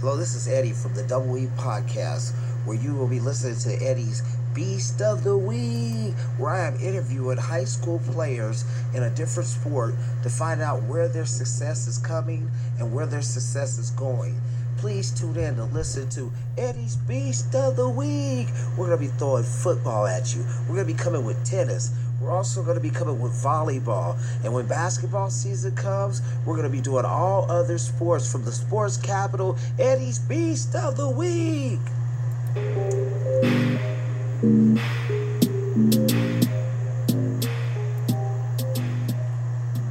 from the Double E podcast, where you will be listening to Eddie's Beast of the Week, where I am interviewing high school players in a different sport to find out where their success is coming and where their success is going. Please tune in to listen to Eddie's Beast of the Week. We're going to be throwing football at you. We're going to be coming with tennis. We're also going to be coming with volleyball. And when basketball season comes, we're going to be doing all other sports from the sports capital, Eddie's Beast of the Week.